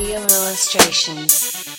volume illustrations.